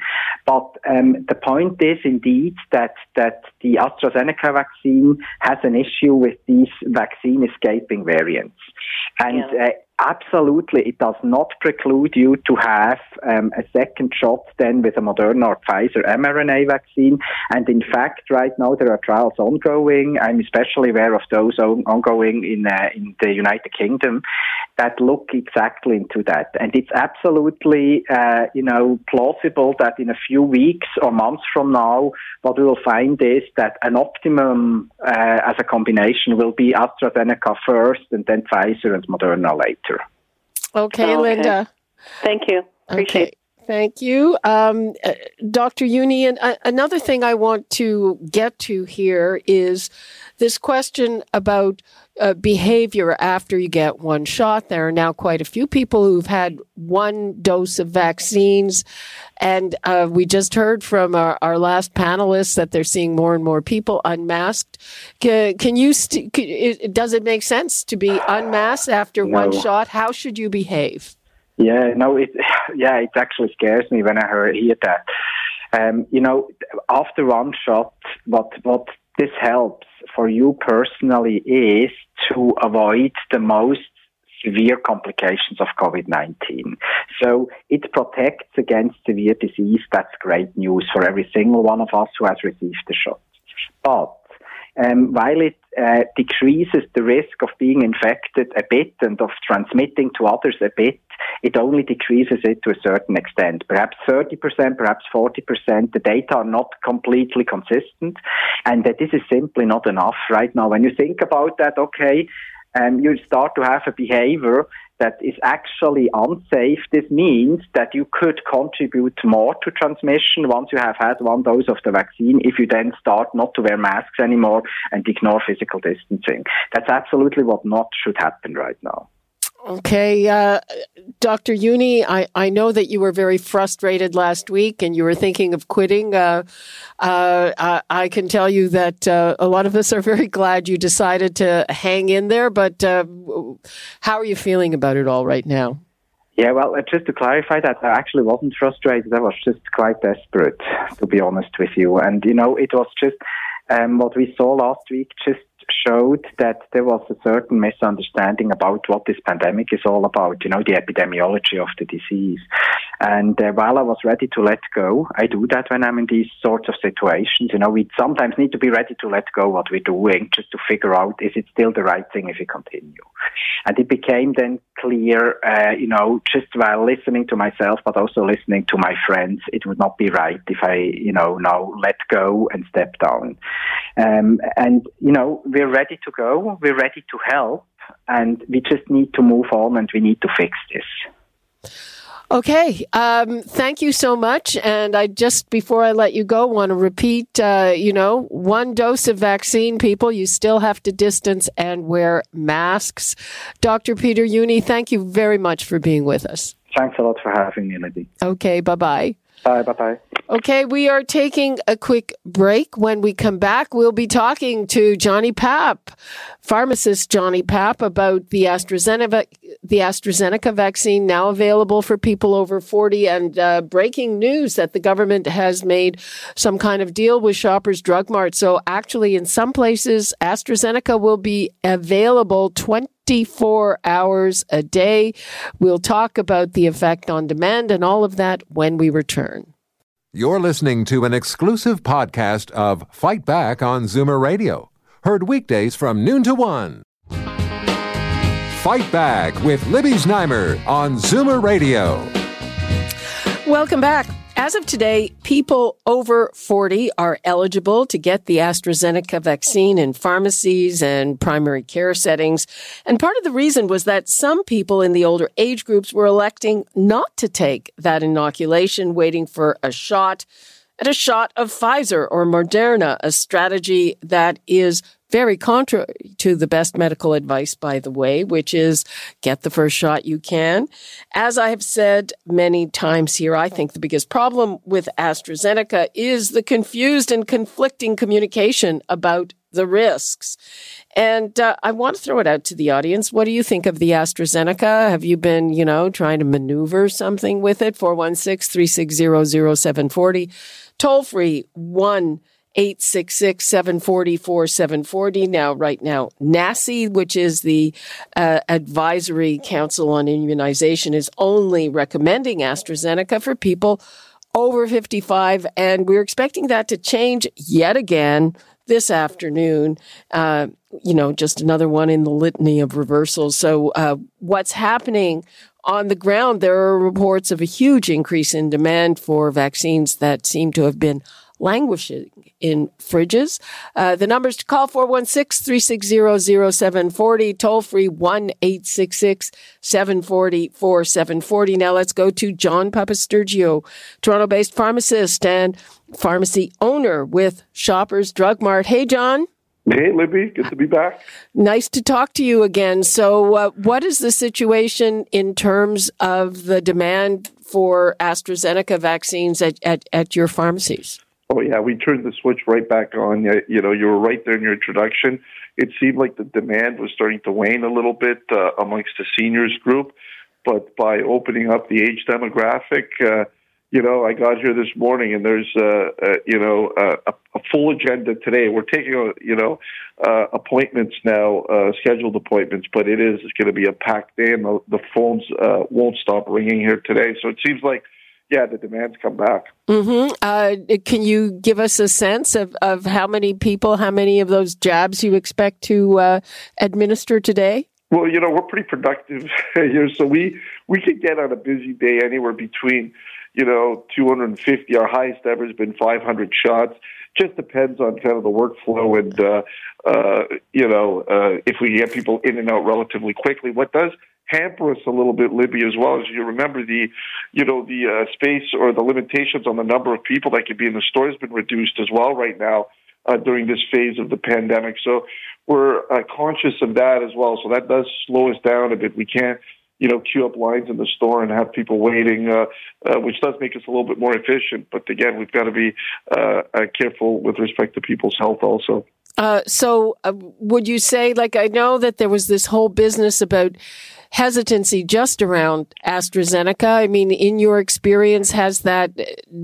F: But um, the point is indeed that that the AstraZeneca vaccine has an issue with these vaccine escaping variants, and yeah. uh, absolutely it does not preclude you to have um, a second shot then with a Moderna or Pfizer mRNA vaccine. And in fact, right now there are trials ongoing. I'm especially aware of those on- ongoing in uh, in the United Kingdom that look exactly into that. And it's absolutely uh, you know plausible that in a few weeks or months from now, what we will find is that an optimum uh, as a combination will be AstraZeneca first and then Pfizer and Moderna later.
A: Okay, oh, okay. Linda.
G: Thank you. Appreciate
A: okay. Thank you. Um, uh, Dr. Jüni, uh, another thing I want to get to here is this question about uh, behavior after you get one shot. There are now quite a few people who've had one dose of vaccines. And uh, we just heard from our, our, last panelists that they're seeing more and more people unmasked. Can, can you, st- can, does it make sense to be unmasked after no. one shot? How should you behave?
F: Yeah, no, it yeah, it actually scares me when I hear, hear that. Um, you know, after one shot, what what this helps for you personally is to avoid the most severe complications of COVID-19. So it protects against severe disease. That's great news for every single one of us who has received the shot. But um, while it uh, decreases the risk of being infected a bit and of transmitting to others a bit, it only decreases it to a certain extent. Perhaps 30%, perhaps 40%. The data are not completely consistent, and that this is simply not enough right now. When you think about that, okay, um, you start to have a behavior that is actually unsafe, this means that you could contribute more to transmission once you have had one dose of the vaccine if you then start not to wear masks anymore and ignore physical distancing. That's absolutely what not should happen right now.
A: Okay, uh, Dr. Jüni, I, I know that you were very frustrated last week and you were thinking of quitting. Uh, uh, I, can tell you that uh, a lot of us are very glad you decided to hang in there, but uh, how are you feeling about it all right now?
F: Yeah, well, uh, just to clarify that, I actually wasn't frustrated. I was just quite desperate, to be honest with you. And, you know, it was just um, what we saw last week just showed that there was a certain misunderstanding about what this pandemic is all about, you know, the epidemiology of the disease. And uh, while I was ready to let go, I do that when I'm in these sorts of situations. You know, we sometimes need to be ready to let go what we're doing just to figure out is it still the right thing if we continue. And it became then clear, uh, you know, just while listening to myself, but also listening to my friends, it would not be right if I, you know, now let go and step down. Um, and, you know, we're ready to go. We're ready to help. And we just need to move on and we need to fix this.
A: Okay. Um, thank you so much. And I just, before I let you go, want to repeat, uh, you know, one dose of vaccine, people, you still have to distance and wear masks. Dr. Peter Jüni, thank you very much for being with us.
F: Thanks a lot for having me, Libby.
A: Okay. Bye bye.
F: Bye. Bye bye.
A: Okay, we are taking a quick break. When we come back, we'll be talking to Johnny Papp, pharmacist Johnny Papp, about the AstraZeneca, the AstraZeneca vaccine now available for people over 40 and uh, breaking news that the government has made some kind of deal with Shoppers Drug Mart. So actually, in some places, AstraZeneca will be available 24 hours a day. We'll talk about the effect on demand and all of that when we return.
E: You're listening to an exclusive podcast of Fight Back on Zoomer Radio, heard weekdays from noon to one. Fight Back with Libby Znaimer on Zoomer Radio.
A: Welcome back. As of today, people over 40 are eligible to get the AstraZeneca vaccine in pharmacies and primary care settings. And part of the reason was that some people in the older age groups were electing not to take that inoculation, waiting for a shot at a shot of Pfizer or Moderna, a strategy that is very contrary to the best medical advice, by the way, which is get the first shot you can. As I have said many times here, I think the biggest problem with AstraZeneca is the confused and conflicting communication about the risks. And uh, I want to throw it out to the audience. What do you think of the AstraZeneca? Have you been, you know, trying to maneuver something with it? 416 360 0740. Toll free 1 866 744 740. Now, right now, NACI, which is the uh, Advisory Council on Immunization, is only recommending AstraZeneca for people over 55. And we're expecting that to change yet again this afternoon. Uh, you know, just another one in the litany of reversals. So, uh, what's happening on the ground? There are reports of a huge increase in demand for vaccines that seem to have been languishing in fridges. Uh, the numbers to call 416-360-0740, toll free 1-866-740-4740. Now let's go to John Papastergiou, Toronto-based pharmacist and pharmacy owner with Shoppers Drug Mart. Hey, John.
H: Hey, Libby. Good to be back.
A: Nice to talk to you again. So, uh, what is the situation in terms of the demand for AstraZeneca vaccines at, at, at your pharmacies?
H: Oh yeah, we turned the switch right back on. You know, you were right there in your introduction. It seemed like the demand was starting to wane a little bit uh, amongst the seniors group, but by opening up the age demographic, uh, you know, I got here this morning and there's, uh, uh, you know, uh, a, a full agenda today. We're taking, uh, you know, uh, appointments now, uh, scheduled appointments, but it is going to be a packed day and the, the phones uh, won't stop ringing here today. So it seems like yeah, the demands come back.
A: Mm-hmm. Uh, can you give us a sense of, of how many people, how many of those jabs you expect to uh, administer today?
H: Well, you know, we're pretty productive here, so we we could get on a busy day anywhere between, you know, 250. Our highest ever has been 500 shots. Just depends on kind of the workflow and, uh, uh, you know, uh, if we get people in and out relatively quickly. What does hamper us a little bit, Libby, as well as you remember the, you know, the uh, space or the limitations on the number of people that could be in the store has been reduced as well right now uh, during this phase of the pandemic. So we're uh, conscious of that as well. So that does slow us down a bit. We can't, you know, queue up lines in the store and have people waiting, uh, uh, which does make us a little bit more efficient. But again, we've got to be uh, uh, careful with respect to people's health also.
A: Uh, so, uh, would you say, like, I know that there was this whole business about hesitancy just around AstraZeneca. I mean, in your experience, has that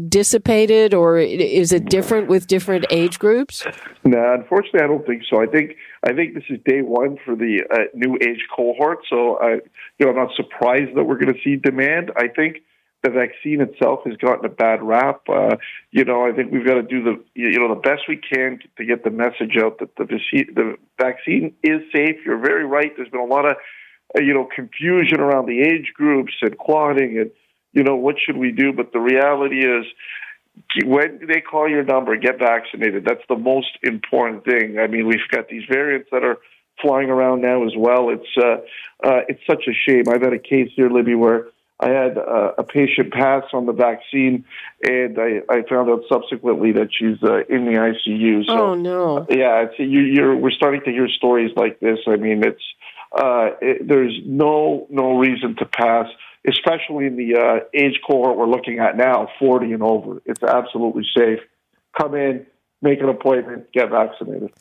A: dissipated or is it different with different age groups?
H: No, unfortunately, I don't think so. I think I think this is day one for the uh, new age cohort. So, I, you know, I'm not surprised that we're going to see demand. I think the vaccine itself has gotten a bad rap. Uh, you know, I think we've got to do the you know the best we can to get the message out that the the vaccine is safe. You're very right. There's been a lot of uh, you know confusion around the age groups and clotting and you know what should we do. But the reality is. When they call your number, get vaccinated. That's the most important thing. I mean, we've got these variants that are flying around now as well. It's uh, uh, it's such a shame. I've had a case here, Libby, where I had uh, a patient pass on the vaccine, and I, I found out subsequently that she's uh, in the ICU.
A: So, oh no!
H: Yeah, it's, you, you're, we're starting to hear stories like this. I mean, it's uh, it, there's no no reason to pass, especially in the uh, age cohort we're looking at now, 40 and over. It's absolutely safe. Come in, make an appointment, get vaccinated.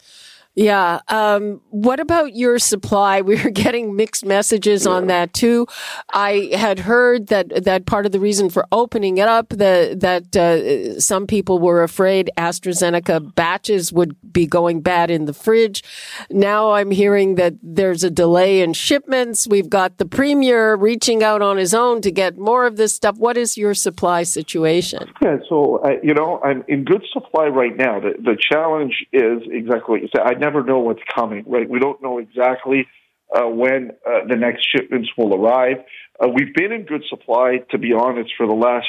A: Yeah. Um, what about your supply? We were getting mixed messages yeah. on that too. I had heard that that part of the reason for opening it up that that uh, some people were afraid AstraZeneca batches would be going bad in the fridge. Now I'm hearing that there's a delay in shipments. We've got the premier reaching out on his own to get more of this stuff. What is your supply situation?
H: Yeah. So uh, you know I'm in good supply right now. The the challenge is exactly what you said. I never know what's coming, right? We don't know exactly uh, when uh, the next shipments will arrive. Uh, we've been in good supply, to be honest, for the last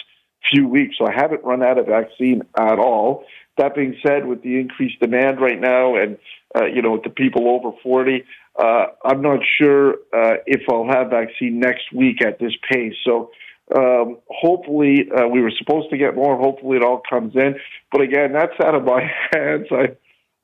H: few weeks, so I haven't run out of vaccine at all. That being said, with the increased demand right now, and uh, you know, the people over forty, uh, I'm not sure uh, if I'll have vaccine next week at this pace. So. Um, hopefully, we were supposed to get more. Hopefully, it all comes in. But again, that's out of my hands. I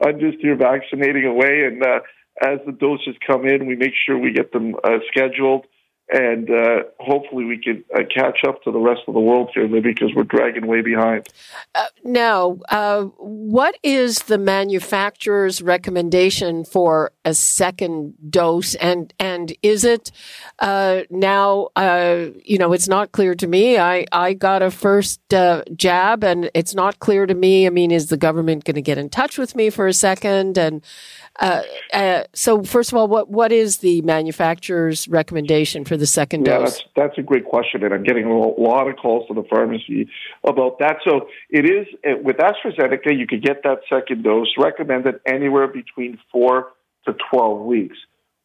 H: I'm just here vaccinating away, and uh, as the doses come in, we make sure we get them uh, scheduled and uh, hopefully we can uh, catch up to the rest of the world here, Libby, because we're dragging way behind.
A: Uh, now, uh, what is the manufacturer's recommendation for a second dose, and and is it uh, now? Uh, you know, it's not clear to me. I I got a first jab, and it's not clear to me. I mean, is the government going to get in touch with me for a second? And uh, uh, so, first of all, what what is the manufacturer's recommendation for the second
H: yeah,
A: dose?
H: That's, that's a great question, and I'm getting a lot of calls to the pharmacy about that. So, it is with AstraZeneca, you could get that second dose recommended anywhere between four to 12 weeks.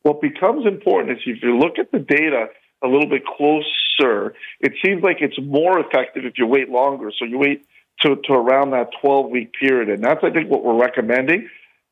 H: What becomes important is if you look at the data a little bit closer, it seems like it's more effective if you wait longer. So, you wait to, to around that 12 week period, and that's I think what we're recommending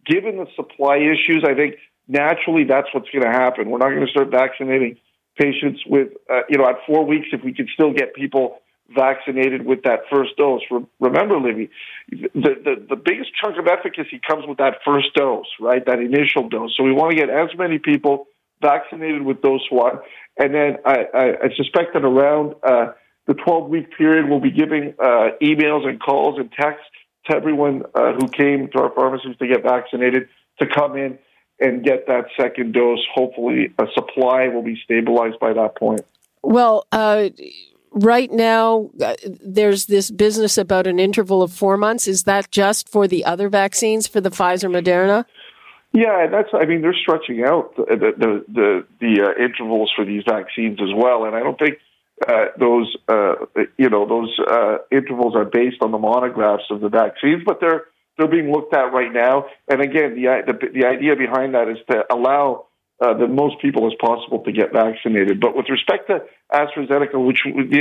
H: given the supply issues, I think naturally that's what's going to happen. We're not going to start vaccinating patients with, uh, you know, at four weeks if we can still get people vaccinated with that first dose. Re- remember, Libby, the, the, the biggest chunk of efficacy comes with that first dose, right? That initial dose. So we want to get as many people vaccinated with dose one. And then I, I, I suspect that around uh, the 12 week period, we'll be giving uh, emails and calls and texts to everyone uh, who came to our pharmacies to get vaccinated to come in and get that second dose. Hopefully, a supply will be stabilized by that point.
A: Well, uh, right now, uh, there's this business about an interval of four months. Is that just for the other vaccines, for the Pfizer Moderna?
H: Yeah, that's. I mean, they're stretching out the the the, the uh, intervals for these vaccines as well, and I don't think uh, those uh, you know those uh, intervals are based on the monographs of the vaccines, but they're they're being looked at right now. And again, the the, the idea behind that is to allow uh, the most people as possible to get vaccinated. But with respect to AstraZeneca, which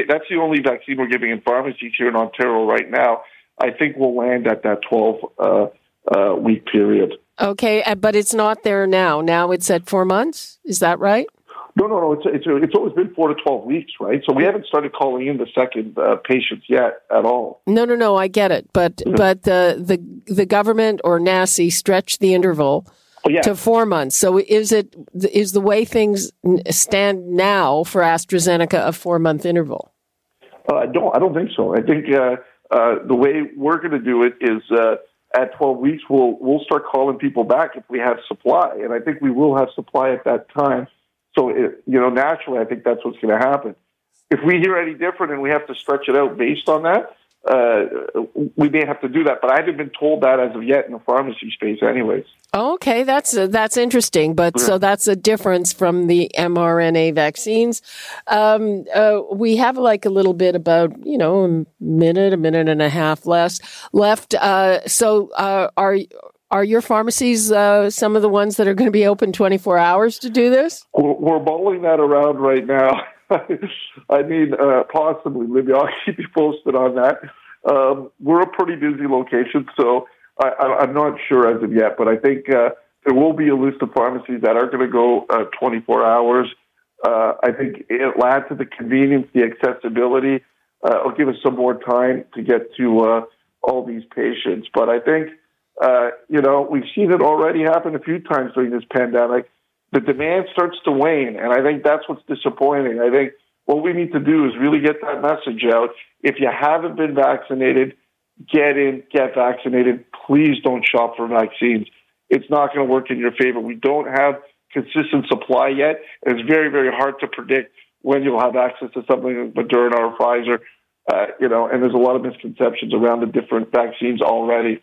H: that's the only vaccine we're giving in pharmacies here in Ontario right now, I think we'll land at that 12 uh, uh, week period.
A: Okay, but it's not there now. Now it's at four months. Is that right?
H: No, no, no. It's it's it's always been four to twelve weeks, right? So we haven't started calling in the second uh, patients yet at all.
A: No, no, no. I get it, but yeah. but the the the government or NACI stretched the interval oh, yeah. to four months. So is it is the way things stand now for AstraZeneca a four month interval?
H: Uh, I don't. I don't think so. I think uh, uh the way we're going to do it is uh, at 12 weeks, we'll we'll start calling people back if we have supply, and I think we will have supply at that time. So, it, you know, naturally, I think that's what's going to happen. If we hear any different and we have to stretch it out based on that, uh, we may have to do that. But I haven't been told that as of yet in the pharmacy space, anyways.
A: Okay, that's uh, that's interesting. But yeah. so that's a difference from the mRNA vaccines. Um, uh, we have like a little bit about you know a minute, a minute and a half less left. Uh, so uh, are are your pharmacies uh, some of the ones that are going to be open 24 hours to do this?
H: We're, bowling that around right now. I mean, uh, possibly, Libby. I'll keep you posted on that. Um, we're a pretty busy location, so I, am not sure as of yet, but I think uh, there will be a list of pharmacies that are going to go uh, 24 hours. Uh, I think it'll add to the convenience, the accessibility. Uh, it'll give us some more time to get to uh, all these patients. But I think, uh, you know, we've seen it already happen a few times during this pandemic the demand starts to wane. And I think that's what's disappointing. I think what we need to do is really get that message out. If you haven't been vaccinated, get in, get vaccinated. Please don't shop for vaccines. It's not going to work in your favor. We don't have consistent supply yet. And it's very, very hard to predict when you'll have access to something like Moderna or Pfizer. Uh, you know, and there's a lot of misconceptions around the different vaccines already.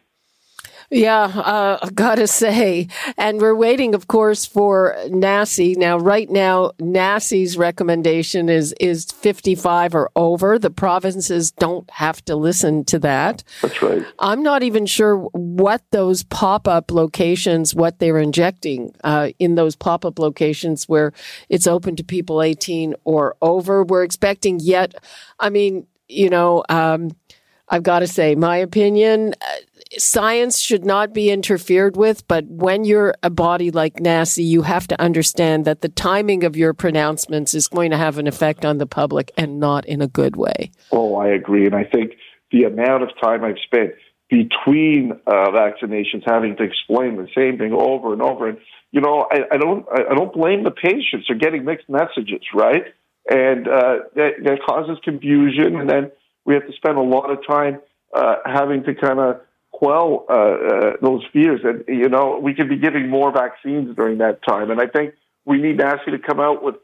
A: Yeah, uh, gotta say. And we're waiting, of course, for NACI. Now, right now, NACI's recommendation is, is 55 or over. The provinces don't have to listen to that.
H: That's right.
A: I'm not even sure what those pop-up locations, what they're injecting, uh, in those pop-up locations where it's open to people 18 or over. We're expecting yet, I mean, you know, um, I've got to say, my opinion, uh, science should not be interfered with, but when you're a body like NACI, you have to understand that the timing of your pronouncements is going to have an effect on the public and not in a good way.
H: Oh, I agree. And I think the amount of time I've spent between uh, vaccinations having to explain the same thing over and over. And, you know, I, I don't, I don't blame the patients. They're getting mixed messages, right? And uh, that, that causes confusion. And then we have to spend a lot of time uh, having to kind of quell uh, uh, those fears. And, you know, we could be giving more vaccines during that time. And I think we need NACI to come out with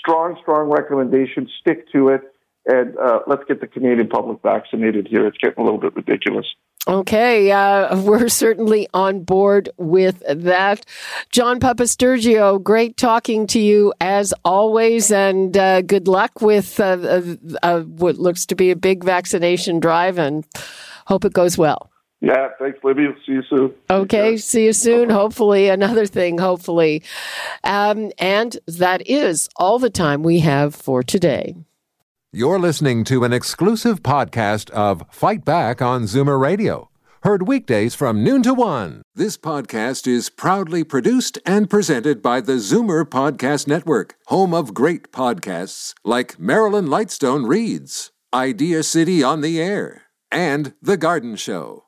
H: strong, strong recommendation, stick to it, and uh, let's get the Canadian public vaccinated here. It's getting a little bit ridiculous.
A: Okay, uh, we're certainly on board with that. John Papastergiou, great talking to you as always, and uh, good luck with uh, uh, uh, what looks to be a big vaccination drive, and hope it goes well.
H: Yeah, thanks, Libby. See you soon.
A: Okay, see you soon. Hopefully, another thing, hopefully. Um, and that is all the time we have for today.
E: You're listening to an exclusive podcast of Fight Back on Zoomer Radio. Heard weekdays from noon to one. This podcast is proudly produced and presented by the Zoomer Podcast Network, home of great podcasts like Marilyn Lightstone Reads, Idea City on the Air, and The Garden Show.